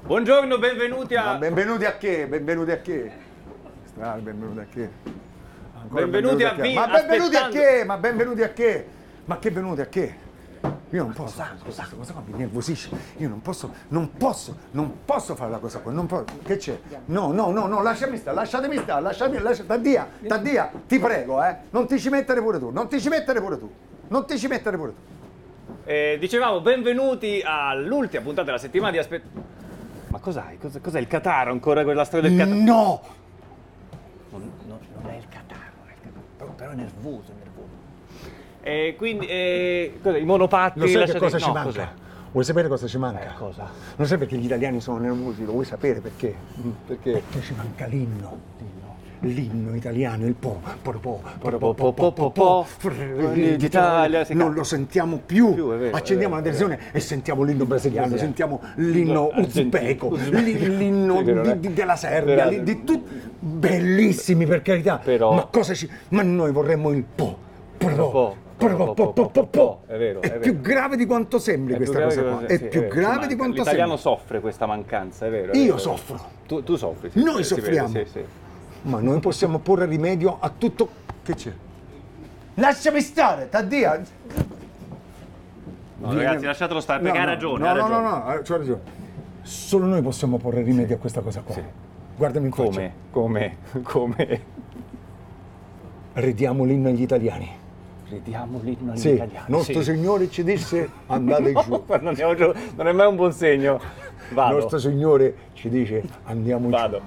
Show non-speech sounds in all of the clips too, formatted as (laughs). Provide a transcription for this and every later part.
Buongiorno, benvenuti Ma a... benvenuti a che? Benvenuti a che? Strano, benvenuti a che? Ancora Benvenuti a che? Vi- Ma benvenuti a che? Ma benvenuti a che? Ma che venuti a che? Io non posso, questa cosa qua mi nervosisce. Io non posso, non posso, non posso fare la cosa qua. Non posso. Che c'è? No, no, no, no, lasciami stare, lasciatemi stare, lasciami, lasciami. Taddia, Taddia, ti prego, eh. Non ti ci mettere pure tu, non ti ci mettere pure tu. Non ti ci mettere pure tu. Eh, dicevamo, benvenuti all'ultima puntata della settimana di Aspet... Ma cos'hai? Cos- cos'è il Qatar ancora quella storia del Qatar? No! Non, non- non è il Qatar, non è il Qatar. Però, però è nervoso, è nervoso. E quindi, eh, cos'è, i monopatti... Lo sai che lasciati- cosa ci no, manca? cos'è? Vuoi sapere cosa ci manca? Eh, cosa? Lo sai perché gli italiani sono nervosi? Lo vuoi sapere perché? Perché? Perché ci manca l'inno. L'inno italiano, il po, po, po, Po, po, po, po, po, po. d'Italia, non lo sentiamo più. Più, Accendiamo la televisione e sentiamo l'inno brasiliano, sentiamo l'inno uzbeko, l'in- l'inno eh. della Serbia, di tutti bellissimi per carità. Ma cosa ci Ma noi vorremmo il po. Po, po, po, po. È vero, È è più vero. grave di quanto sembri È questa più cosa qua. È sì, più grave manca. di quanto L'italiano sembri. soffre questa mancanza, è vero. Io soffro. Tu, tu soffri. sì, Noi vede, soffriamo. Sì, sì. Ma noi possiamo porre rimedio a tutto. Che c'è? Lasciami stare, Taddia! No, Vieni- ragazzi, lasciatelo stare, perché No, ha no, ragione. No, ha no, ragione. no, no, eh, c'ho ragione. Solo noi possiamo porre rimedio a questa cosa qua. Guardami in faccia. Come? Come? (laughs) Come? Ridiamo l'inno agli italiani. Ridiamo l'inno agli Sì, italiani. nostro sì. Signore ci disse andate (laughs) giù. Non, andiamo giù, non è mai un buon segno. (laughs) Vado. Nostro Signore ci dice andiamo giù. Vado.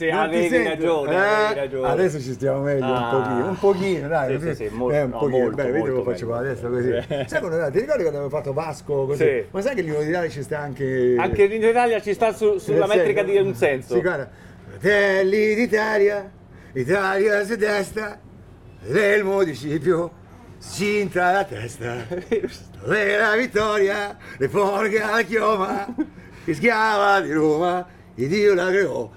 Sì, avevi ragione, Eh? avevi ragione. Adesso ci stiamo meglio un Ah. pochino, un pochino, dai. Sì, sì, sì, molto- eh, un no, pochino. molto, Beh, vedi molto faccio meglio. adesso così. Sì. Sai quando, ti ricordi quando avevo fatto Vasco così? Sì. Ma sai che l'inno d'Italia ci sta anche... Anche in Italia ci sta su- sulla metrica di un senso. Sì, guarda. Fratelli d'Italia, Italia si destra, del municipio, cinta la testa. La vittoria, le forca la chioma, schiava di Roma, e Dio la creò.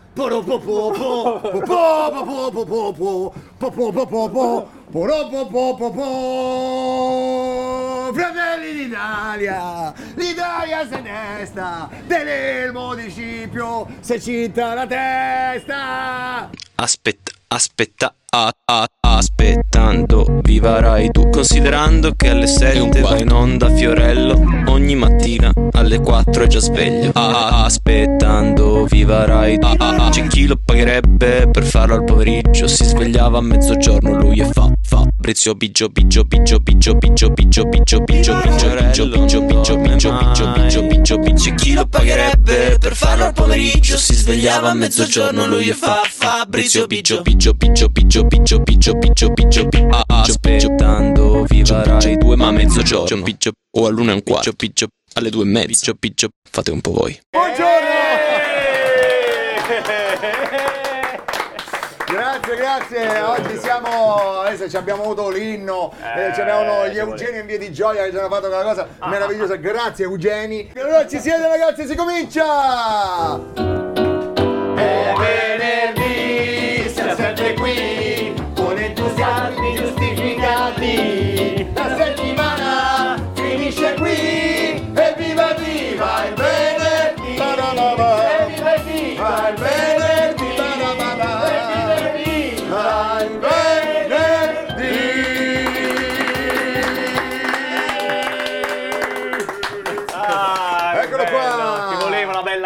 Fratelli d'Italia, l'Italia se ne sta, dell'elmo di Scipio se cinta la testa. Aspetta, aspetta, ah, ah aspettando, vivarai tu. Considerando che alle 7 vai in onda Fiorello, ogni mattina alle 4 è già sveglio. Ah, aspettando, vivarai tu. Ah, ah, C'è chi lo pagherebbe per farlo al pomeriggio. Si svegliava a mezzogiorno, lui e fa, fa. Fabrizio Biggio, Biggio, Biggio, Biggio, Biggio, Biggio, Biggio, Biggio, Biggio, Biggio, Biggio, Biggio, Biggio, Biggio, Biggio, Biggio, Biggio. C'è chi lo pagherebbe per farlo al pomeriggio. Si svegliava a mezzogiorno, lui e fa, Fabrizio Biggio, Biggio, Biggio, Biggio, Biggio, Biggio, Biggio, Biggio, Biggio, aspettando, vivarai due ma a mezzogiorno. Biggio, o all'una e un quarto, Biggio, alle due e mezzo, Biggio, fate un po' voi. Grazie, grazie. Oggi siamo. Adesso ci abbiamo avuto l'inno, eh, Eh, ci abbiamo gli ci Eugeni in via di gioia che ci hanno fatto quella cosa meravigliosa. Grazie Eugeni. Allora ci siete ragazzi, si comincia! È venerdì,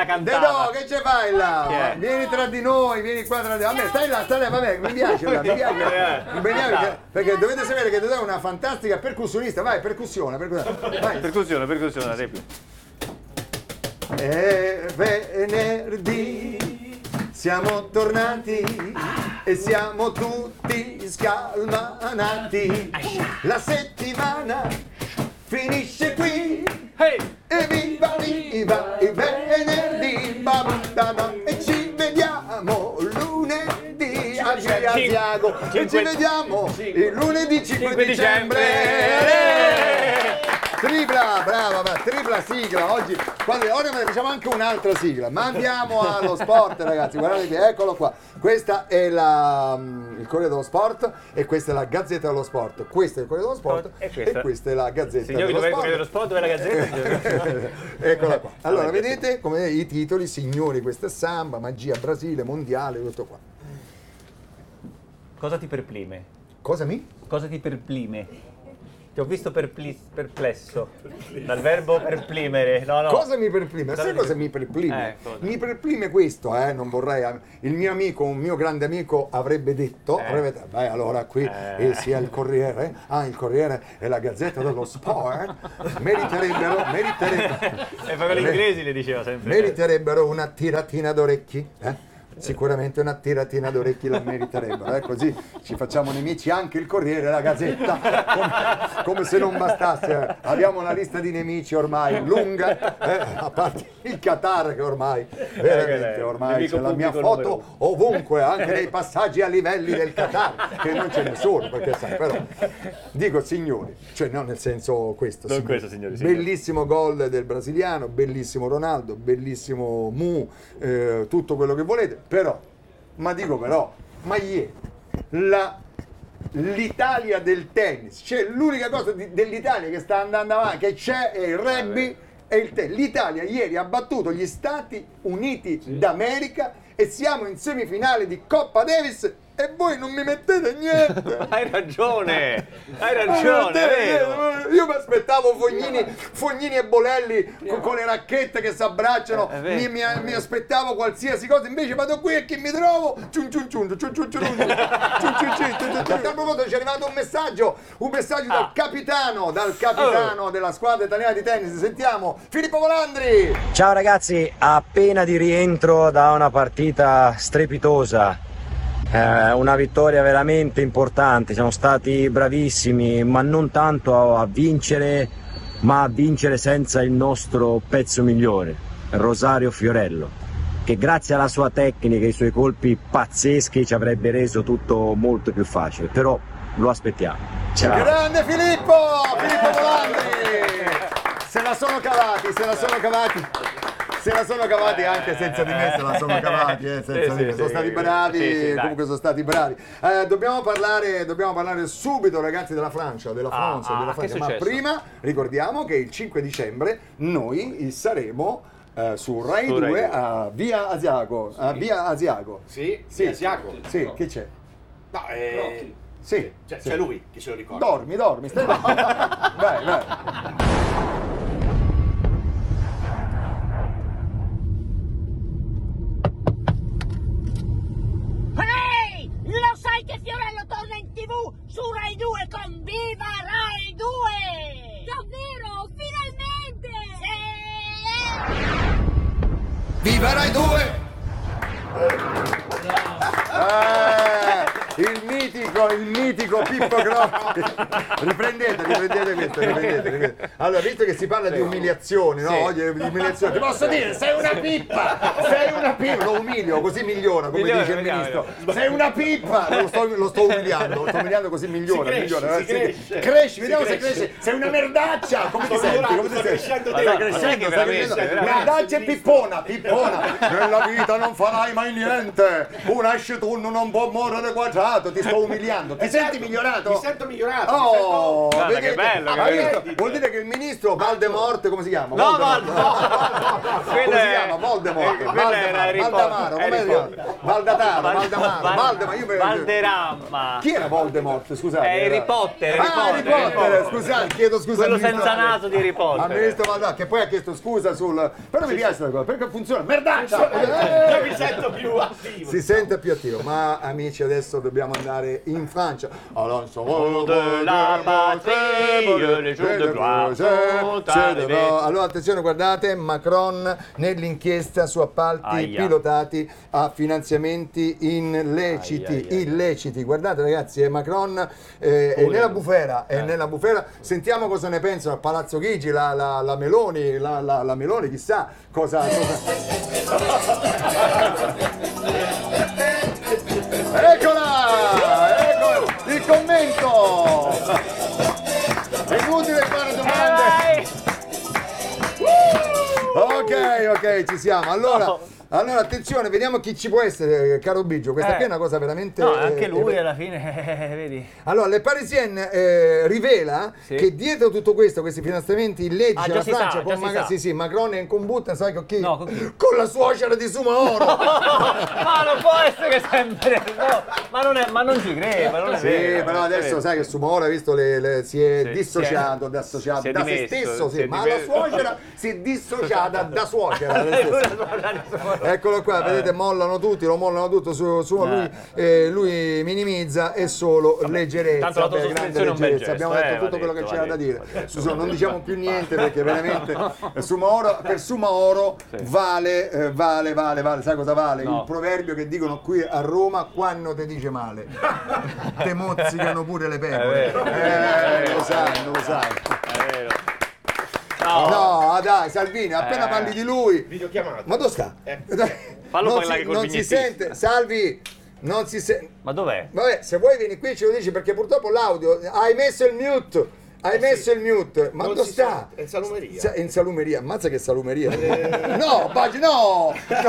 cantava. De Do, che ci fai là? Vieni tra di noi, vieni qua tra di noi. A me stai là, stai là, vabbè, mi piace, là, mi piace. (laughs) Mi piace perché, dovete sapere che De Do è una fantastica percussionista. Vai, percussione, percussione. Vai. Percussione, percussione, replica. È venerdì, siamo tornati e siamo tutti scalmanati. La settimana finisce qui. Hey! E viva viva il venerdì ba, ba, da, da, e ci vediamo lunedì. A Asiago. E ci vediamo il lunedì 5, 5 dicembre. Tripla, brava, brava, tripla sigla. Oggi, quando, ora ne facciamo anche un'altra sigla. Ma andiamo allo sport, ragazzi. Guardate qui, eccolo qua. Questa è la, mm, il Corriere dello Sport e questa è la Gazzetta dello Sport. Questo è il Corriere dello Sport E e questa? questa, è la Gazzetta Signori, dello dov'è il Sport. Corriere dello Sport? Dov'è la Gazzetta? (laughs) Eccola qua. Allora, vedete come i titoli, signori, questo è samba, magia, Brasile, mondiale, tutto qua. Cosa ti perplime? Cosa mi? Cosa ti perplime? Ti ho visto perpli- perplesso. Dal verbo perplimere. No, no. Cosa mi perplime? Sai cosa mi perplime? Eh, cosa? mi perplime questo, eh, non vorrei. Il mio amico, un mio grande amico, avrebbe detto: Eh. avrebbe detto, beh, allora qui Eh. eh, sia il Corriere, ah, il Corriere e la Gazzetta dello Sport meriterebbero, meriterebbero, (laughs) E poi con gli inglesi le diceva sempre. meriterebbero una tiratina d'orecchi. eh? Sicuramente una tiratina d'orecchi la meriterebbero, eh? così ci facciamo nemici anche il Corriere e la Gazzetta, come, come se non bastasse. eh. Abbiamo una lista di nemici ormai lunga, eh, a parte il Qatar che ormai, veramente, ormai c'è la mia foto ovunque, anche nei passaggi a livelli del Qatar, che non ce ne sono, perché sai, però dico signori, cioè no nel senso questo, Non questo, signori, signori. bellissimo gol del brasiliano, bellissimo Ronaldo, bellissimo Mu, eh, tutto quello che volete, però, ma dico però, ma ieri, la- l'Italia del tennis, cioè l'unica cosa di- dell'Italia che sta andando avanti, che c'è è il rugby e il tennis. L'Italia ieri ha battuto gli Stati Uniti d'America e siamo in semifinale di Coppa Davis e voi non mi mettete niente. Hai ragione! Hai Ah, ragione! Io mi aspettavo Fognini, Fognini e Bolelli con, con le racchette che si abbracciano, Eh, mi, mi- mi aspettavo qualsiasi cosa, invece vado qui e chi mi trovo? Ciun ciun ciun, ciun ciun ciun, ciun ciun ciun, ciun ciun ciun. A tal proposito ci è arrivato un messaggio, un messaggio dal Ah. capitano, dal capitano della squadra italiana di tennis, sentiamo Filippo Volandri! Ciao ragazzi, appena di rientro da una partita strepitosa, eh, una vittoria veramente importante, siamo stati bravissimi, ma non tanto a vincere, ma a vincere senza il nostro pezzo migliore, Rosario Fiorello, che grazie alla sua tecnica e ai suoi colpi pazzeschi ci avrebbe reso tutto molto più facile, però lo aspettiamo. Ciao. Grande Filippo! Filippo Volandri! Se la sono cavati, se la sono cavati. Se la sono cavati anche senza di me, se la sono cavati, eh, senza Sì, di me. sì, sono sì. stati bravi, Sì, sì, comunque sono stati bravi. Eh, dobbiamo, parlare, dobbiamo parlare subito, ragazzi, della Francia, della Ah, France, ah, della Francia. Ma successo? prima ricordiamo che il 5 dicembre noi saremo eh, su Rai Su Rai 2 due. a Via Asiago. A Via Asiago. Sì, Sì, sì, Asiago. Sì, che c'è? No, eh, Sì. c'è, sì. c'è lui che se lo ricorda. Dormi, dormi, stai (laughs) Vai, vai. (laughs) Keep fucking riprendete, riprendete questo, riprendete, riprendete. Allora, visto che si parla di umiliazioni, no? Sì. Oggi è di umiliazione. Ti posso dire, sei una pippa! Sei una pippa! Lo umilio, così migliora, come Migliora, dice il ministro. Sei una pippa! Lo sto, lo sto umiliando, lo sto umiliando così migliora, Si cresce, migliora. si eh, cresce. Cresci, Si vediamo se cresce. cresce. Sei una merdaccia! Come ti senti? Come ti senti? crescendo Stai crescendo, stai crescendo. Merdaccia e pippona, pippona. Nella vita non farai mai niente. Un ascetun non può morire quadrato. Ti sto sto umiliando. Ti Esatto, senti migliorato? Sento migliorato. Oh, Guarda che vedete? bello, che bello. Vuol dire che il ministro Valdemort, come si chiama? No, Voldemort. no, come quello si è- chiama? Voldemort. eh, Valdamaro, come si chiama? Valdataro, Val- Valdemar, Val- Valdemar, io mi- Valderamma. Chi era Voldemort? Scusate. È Harry Potter, Ah, Harry Potter, scusate, chiedo scusa. Quello senza naso di Harry Potter. Al ministro Valdemar, che poi ha chiesto scusa sul... Però mi piace questa cosa, perché funziona. Merdaccia! Io mi sento più attivo. Si sente più attivo, ma amici adesso dobbiamo andare in Francia. Alonso de la patrie, le jours de gloire sont arrivés. Allora attenzione, guardate, Macron nell'inchiesta su appalti Aia. pilotati a finanziamenti illeciti, Aia, aia, illeciti. Guardate ragazzi, è Macron eh, è nella bufera, è nella bufera. Sentiamo cosa ne pensano a Palazzo Chigi, la, la- la Meloni, la, la- la Meloni, chissà cosa... cosa... È inutile fare domande! Ok, ok, ci siamo. Allora, allora attenzione, vediamo chi ci può essere, eh, caro Biggio. Questa Eh. qui è una cosa veramente. No, anche eh, lui eh, alla fine, (laughs) eh, vedi. Allora, Le Parisien eh, rivela Sì. che dietro tutto questo, questi finanziamenti illeciti Ah, alla sa, Francia, già con Maga- sa. sì, sì, Macron è in combutta, sai con chi? No, con chi? Con la suocera di Sumaoro. (laughs) ma non può essere sempre. No, ma, non è, ma non ci credo, ma non è Sì, vero. però adesso sai che Sumaoro hai visto le, le- si è Sì, dissociato, da, se dimesso, stesso, sì, ma la suocera si è dissociata da suocera. (laughs) la. (laughs) Eccolo qua, vedete, mollano tutti, lo mollano tutto su, su lui, eh, lui minimizza e solo leggerezza. tanto vabbè, l'autosospensione grande è leggerezza. Abbiamo gesto, detto eh, tutto va quello che detto, c'era da dire. detto, detto. Suso, non diciamo più niente perché veramente (laughs) Sumaoro, per Sumaoro vale, eh, vale, vale, vale, sai cosa vale? No. Il proverbio che dicono qui a Roma quando te dice male. (laughs) te mozzicano pure le pecore. Eh, lo sanno, lo sanno. No, No, dai, Salvini, appena Eh. parli di lui, Videochiamata. ma dove sta? Dai, Fallo non parlare si, non si sente, Salvi, non si sente. ma dov'è? Vabbè, se vuoi vieni qui ce lo dici perché purtroppo l'audio hai messo il mute. Hai messo il mute, ma Non dove sta? è in salumeria. Sa- in salumeria, ammazza che salumeria. No, Baggi, (laughs) no! No,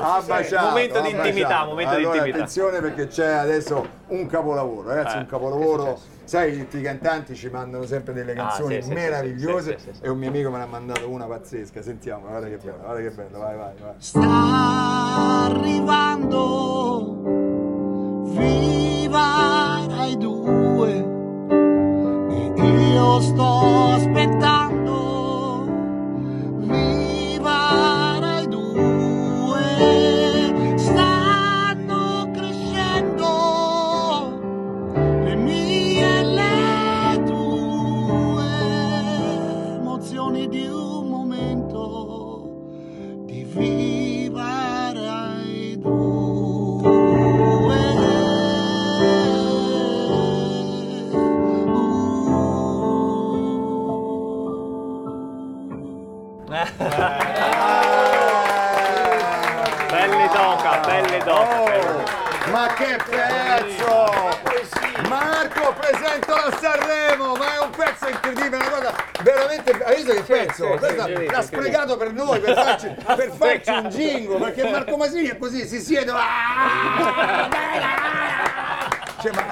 no, baciato, momento di intimità, momento di intimità. attenzione perché c'è adesso un capolavoro, ragazzi, Eh, un capolavoro. Sai, tutti i cantanti ci mandano sempre delle canzoni Ah, sì, sì, meravigliose sì, sì, sì, sì. e un mio amico me ne ha mandato una pazzesca. Sentiamo, guarda che bello, guarda che bello, vai, vai, vai. sta arrivando viva 2 e io sto aspettando jingle, perché Marco Masini è così, si siede. ah! (laughs) Cioè, ma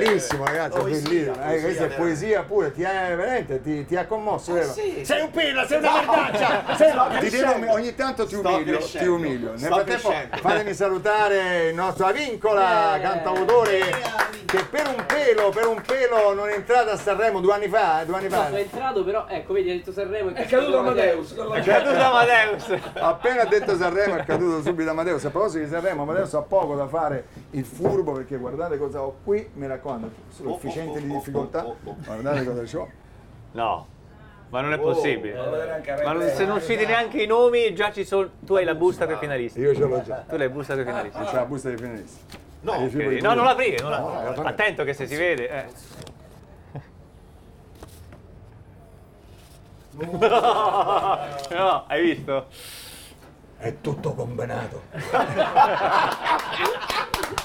è bellissimo, ragazzi, è bellissimo. Eh, questa è poesia pure, ti ha veramente ti, ti ha commosso, vero? Sei un pirla, sei una merdaccia! (laughs) ti devo, ogni tanto ti umilio, ti umilio. Nel frattempo fatemi salutare il nostro Avincola, cantautore che per un pelo, per un pelo non è entrato a Sanremo due anni fa, eh, due anni No, fa. sono entrato però, ecco, vedi, ha detto Sanremo È caduto Amadeus. È caduto Amadeus. (laughs) Appena detto Sanremo è caduto subito Amadeus. A proposito di Sanremo, Amadeus ha poco da fare il furbo perché guardate cosa ho qui, mi raccomando, sono efficiente di difficoltà. Guardate cosa ho. No, ma non è possibile. Ma non- se non usciti neanche i nomi, già ci sono. Tu hai la busta i finalisti. Io ce l'ho già. Tu hai la busta con i finalisti. C'è la busta dei finalisti. No, di No, non l'aprire, non No, la- no, attento che se si vede. eh. No, hai visto? È tutto combinato. (laughs)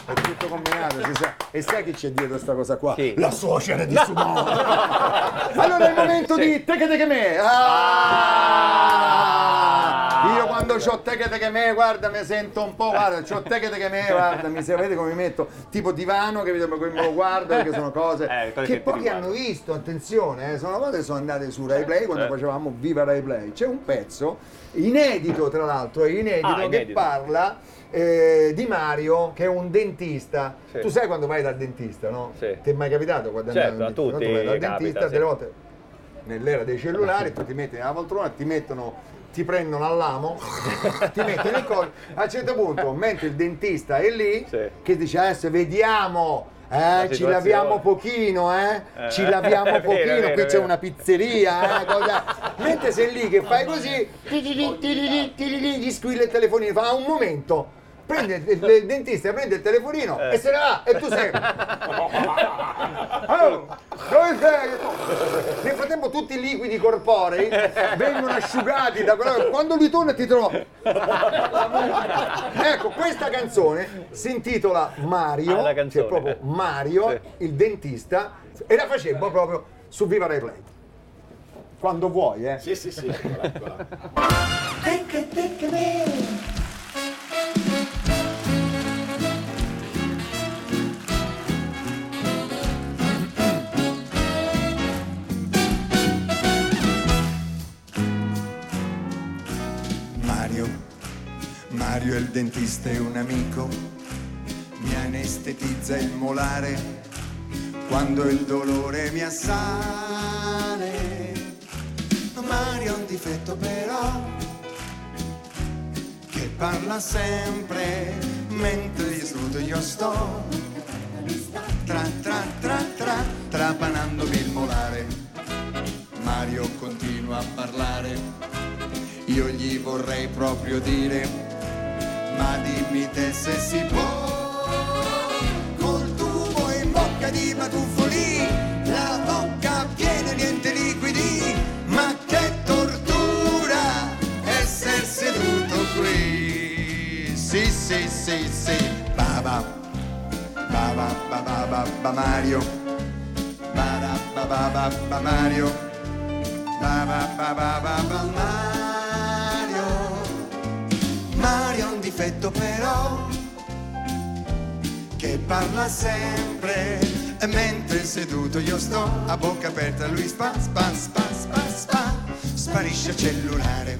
È tutto combinato, si sa. E sai chi c'è dietro sta cosa qua? Chi? La suocera di Sumo. allora è il momento di Teche Teche Me. Ah! Quando quando c'ho te che me, guarda, mi sento un po', guarda, c'ho te che me, (laughs) guarda, mi se vedete come mi metto, tipo divano che me lo guardo, perché sono cose (laughs) Eh, che che pochi hanno visto, attenzione, eh, sono cose che sono andate su Rai Play quando Eh. facevamo Viva Rai Play. C'è un pezzo inedito, tra l'altro, è inedito, Ah, che inedito. parla eh, di Mario che è un dentista. Sì. Tu sai quando vai dal dentista, no? Sì. Ti è mai capitato quando Certo, andare a dal dentista? tutti Tu vai dal capita, dentista, sì. delle volte nell'era dei cellulari, tu ti metti nella poltrona, ti mettono ti prendono all'amo, ti mettono in collo. A un certo punto, mentre il dentista è lì, Sì. che dice adesso vediamo, eh, ci situazione. laviamo pochino, eh, Eh, ci laviamo (laughs) vero, pochino, vero, qui è c'è vero. una pizzeria, eh, cosa- mentre sei lì che fai così, gli squilla il telefonino, fa un momento. Prende il, dentista, prende il telefonino Eh. e se ne va e tu sei. Oh, dove sei? Nel frattempo tutti i liquidi corporei vengono asciugati da quello quando lui torna ti trova. ecco, questa canzone si intitola Mario, Ah, canzone. cioè proprio Mario, Sì. il dentista, e la facevo proprio su Viva Rai Play. Quando vuoi, eh. Sì, sì, sì. eccola, eccola. Dentista è un amico, mi anestetizza il molare quando il dolore mi assale. Mario ha un difetto però, che parla sempre mentre saluto io sto. Tra tra tra tra, trapanandomi il molare. Mario continua a parlare io gli vorrei proprio dire, ma dimmi te se si può, col tubo in bocca di batuffoli, la bocca piena niente liquidi, ma che tortura essere seduto qui. Sì, sì, sì, sì, baba, baba, baba, baba Mario, baba, baba, baba Mario. Ba ba ba ba ba ba Mario difetto però che parla sempre. E mentre seduto io sto a bocca aperta lui spa spa spa spa spa. Sparisce il cellulare.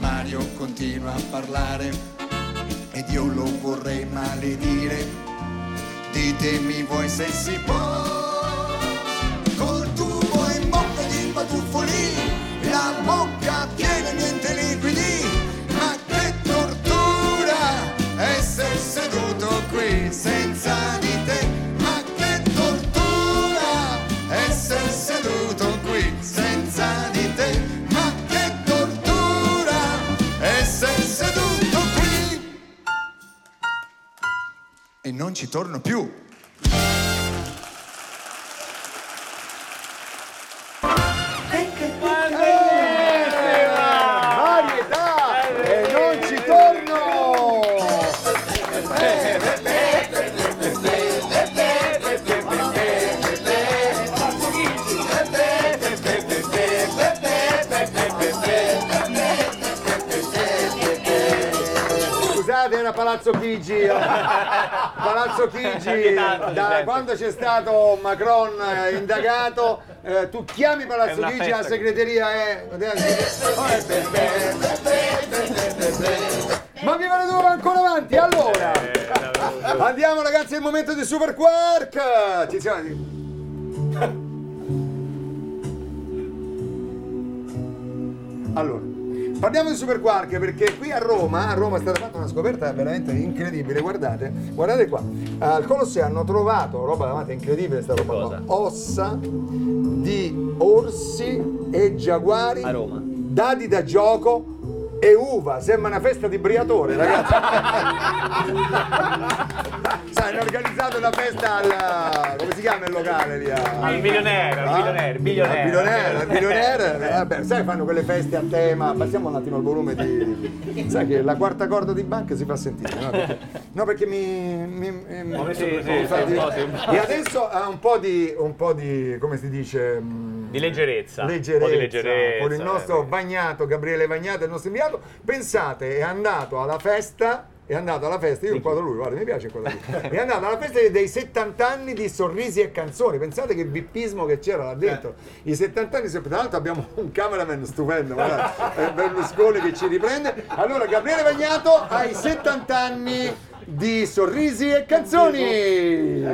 Mario continua a parlare. Ed io lo vorrei maledire. Ditemi voi se si può non ci torno più. Palazzo Chigi. eh. (laughs) Palazzo Chigi, da quando c'è stato Macron eh, indagato, eh, tu chiami Palazzo Chigi, la festa. segreteria è... Ma viva le due, va ancora avanti, allora! Andiamo ragazzi, è il momento di Super Quark! Ci siamo... Allora, parliamo di Super Quark perché qui a Roma, a Roma è stata fatta una scoperta veramente incredibile, guardate, guardate qua. Al Colosseo hanno trovato, roba davanti incredibile sta roba Cosa? qua, ossa di orsi e giaguari A Roma. dadi da gioco e uva, sembra una festa di briatore, ragazzi. (laughs) Sai, non organizzato una festa al... come si chiama il locale lì? a- Al milionaire, al Ah? milionaire, Al milionaire. milionaire, al milionaire. Vabbè, sai, fanno quelle feste a tema. Passiamo un attimo il volume di. Sai che la quarta corda di banca si fa sentire, no? Perché, no, perché mi. mi, mi- Sì, sì, sì, di- un po', sì, un po'. E adesso ha un po' di. un po' di. come si dice? Di leggerezza. leggerezza, di leggerezza. con il nostro Vagnato, Gabriele Vagnato, il nostro inviato. Pensate, è andato alla festa. È andato alla festa, io inquadro lui, guarda, mi piace inquadrare lui. (laughs) È andato alla festa dei 70 anni di sorrisi e canzoni. Pensate che bippismo che c'era là dentro. I 70 anni, tra l'altro abbiamo un cameraman stupendo, guarda, è Berlusconi che ci riprende. Allora, Gabriele Vagnato ha i 70 anni di sorrisi e canzoni.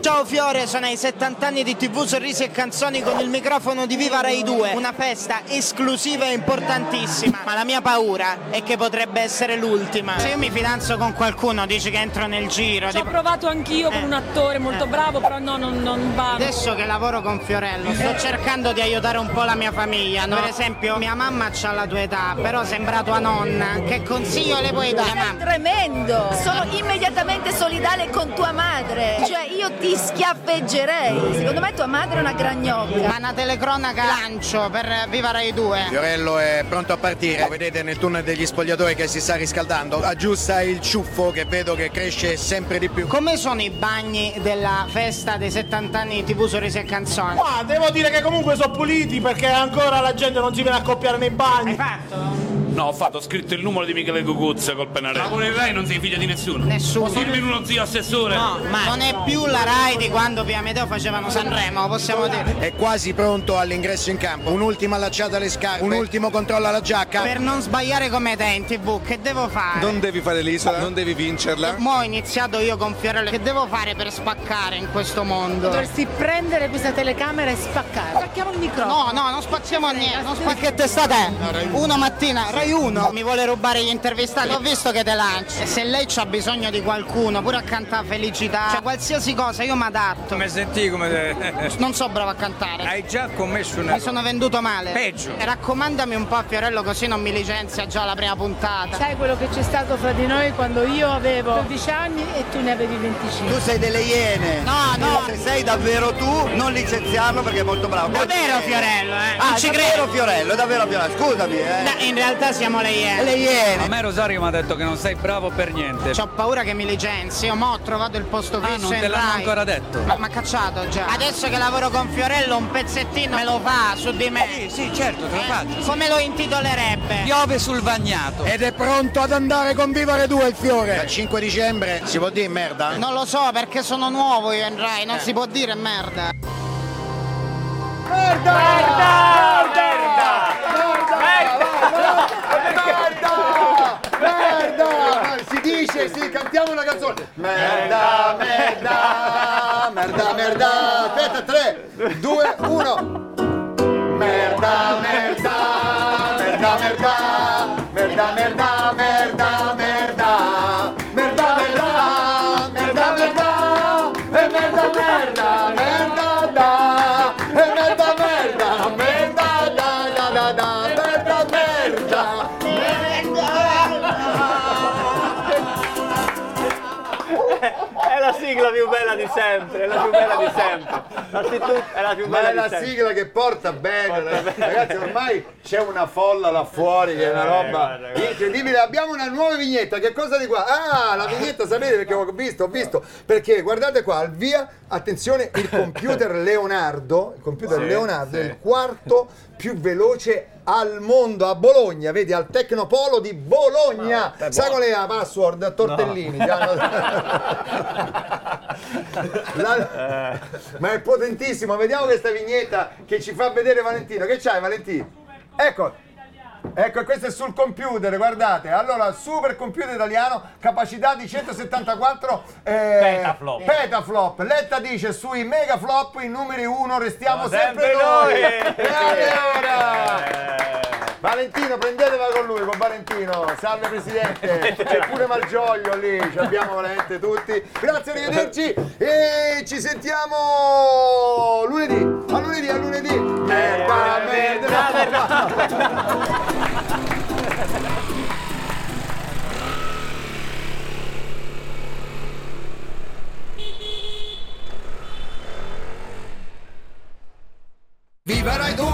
Ciao Fiore, sono ai 70 anni di TV Sorrisi e Canzoni con il microfono di Viva Rai 2, una festa esclusiva e importantissima, ma la mia paura è che potrebbe essere l'ultima. Se io mi fidanzo con qualcuno dici che entro nel giro, Ci ho tipo- provato anch'io con un attore molto bravo, però no, non, non va. Adesso che lavoro con Fiorello sto cercando di aiutare un po' la mia famiglia. no? Per esempio, mia mamma ha la tua età, però sembra tua nonna. Che consiglio le puoi dare? Sei mamma? tremendo! Sono immediatamente solidale con tua madre. Cioè, io ti schiaffeggerei. Secondo me tua madre è una gragnocca. Ma una telecronaca lancio per Viva Rai 2. Fiorello è pronto a partire, vedete nel tunnel degli spogliatoi che si sta riscaldando, aggiusta il ciuffo che vedo che cresce sempre di più. Come sono i bagni della festa dei 70 anni di TV Sorrisi e Canzoni? Ma devo dire che comunque sono puliti perché ancora la gente non si viene a accoppiare nei bagni. Hai fatto? No, ho fatto, ho scritto il numero di Michele Cucuzza col pennarello. Ma con il Rai non sei figlio di nessuno. Nessuno. Posso dirmi uno zio assessore? No, ma non è più la Rai di quando Pia Medeo facevano Sanremo, possiamo dire. È quasi pronto all'ingresso in campo, un'ultima allacciata alle scarpe, un ultimo controllo alla giacca. Per non sbagliare come te in tv, che devo fare? Non devi fare l'isola, non devi vincerla. Mo' ho iniziato io con Fiorello, che devo fare per spaccare in questo mondo? Dovresti prendere questa telecamera e spaccare. Spacchiamo il microfono. No, no, non spacchiamo niente. Non spac- che testata è? Una mattina, Rai 1, mi vuole rubare gli intervistati. Ho visto che te lanci. Se lei c'ha bisogno di qualcuno, pure a cantare felicità, cioè qualsiasi cosa, io mi adatto. Come senti come (laughs) Non so bravo a cantare. Hai già commesso una Mi sono venduto male. Peggio. E raccomandami un po' a Fiorello così non mi licenzia già la prima puntata. Sai quello che c'è stato fra di noi quando io avevo 12 anni e tu ne avevi 25. Tu sei delle iene. No, no. Se sei davvero tu, non licenziarlo perché è molto bravo. Davvero Fiorello, eh? Ah, Non è ci davvero credo. Fiorello, è davvero Fiorello. Scusami, eh. No, in realtà siamo le iene. Le iene. A me Rosario mi ha detto che non sei bravo per niente. Ho paura che mi licenzi, io mo ho trovato il posto fisso Ah, non te l'hanno ancora detto. Ma mi ha cacciato già. Adesso che lavoro con Fiorello un pezzettino me lo fa su di me. Sì, sì, certo, te lo Eh? faccio. Come lo intitolerebbe? Piove sul bagnato. Ed è pronto ad andare con Vivare 2 il fiore. Dal 5 dicembre si può dire merda? Non lo so perché sono nuovo io in Rai, non si può dire merda. Merda! Merda! Merda! Ma Dice, sì, cantiamo una canzone. Merda, merda, merda, merda. Aspetta, 3, 2, 1. Merda, merda, merda, merda, merda, merda, sigla più bella di sempre, è la più bella di sempre. Anzitutto è la più Ma bella è di la sempre. sigla che porta bene, ragazzi. Ormai c'è una folla là fuori che è una Eh, roba guarda, guarda. incredibile. Abbiamo una nuova vignetta. Che cosa di qua? Ah, la vignetta, sapete perché ho visto? Ho visto perché guardate qua al via. Attenzione, il computer (laughs) Leonardo. Il computer Sì, Leonardo è sì. il quarto più veloce al mondo a Bologna, vedi al Tecnopolo di Bologna. È Sai qual è la password Tortellini? Ti hanno- (laughs) La- Ma è potentissimo, vediamo questa vignetta che ci fa vedere Valentino. Che c'hai Valentino? Ecco. Ecco, questo è sul computer, guardate. Allora, super computer italiano, capacità di 174 eh, Petaflop. petaflop. Letta dice sui megaflop i numeri 1 restiamo sempre, sempre noi. noi. E allora? Valentino, prendetela con lui, con Valentino. Salve Presidente, c'è pure Malgioglio lì, ci abbiamo veramente tutti. Grazie, arrivederci e ci sentiamo lunedì. A lunedì, a lunedì. Merda, merda, merda. Viva Rai 2!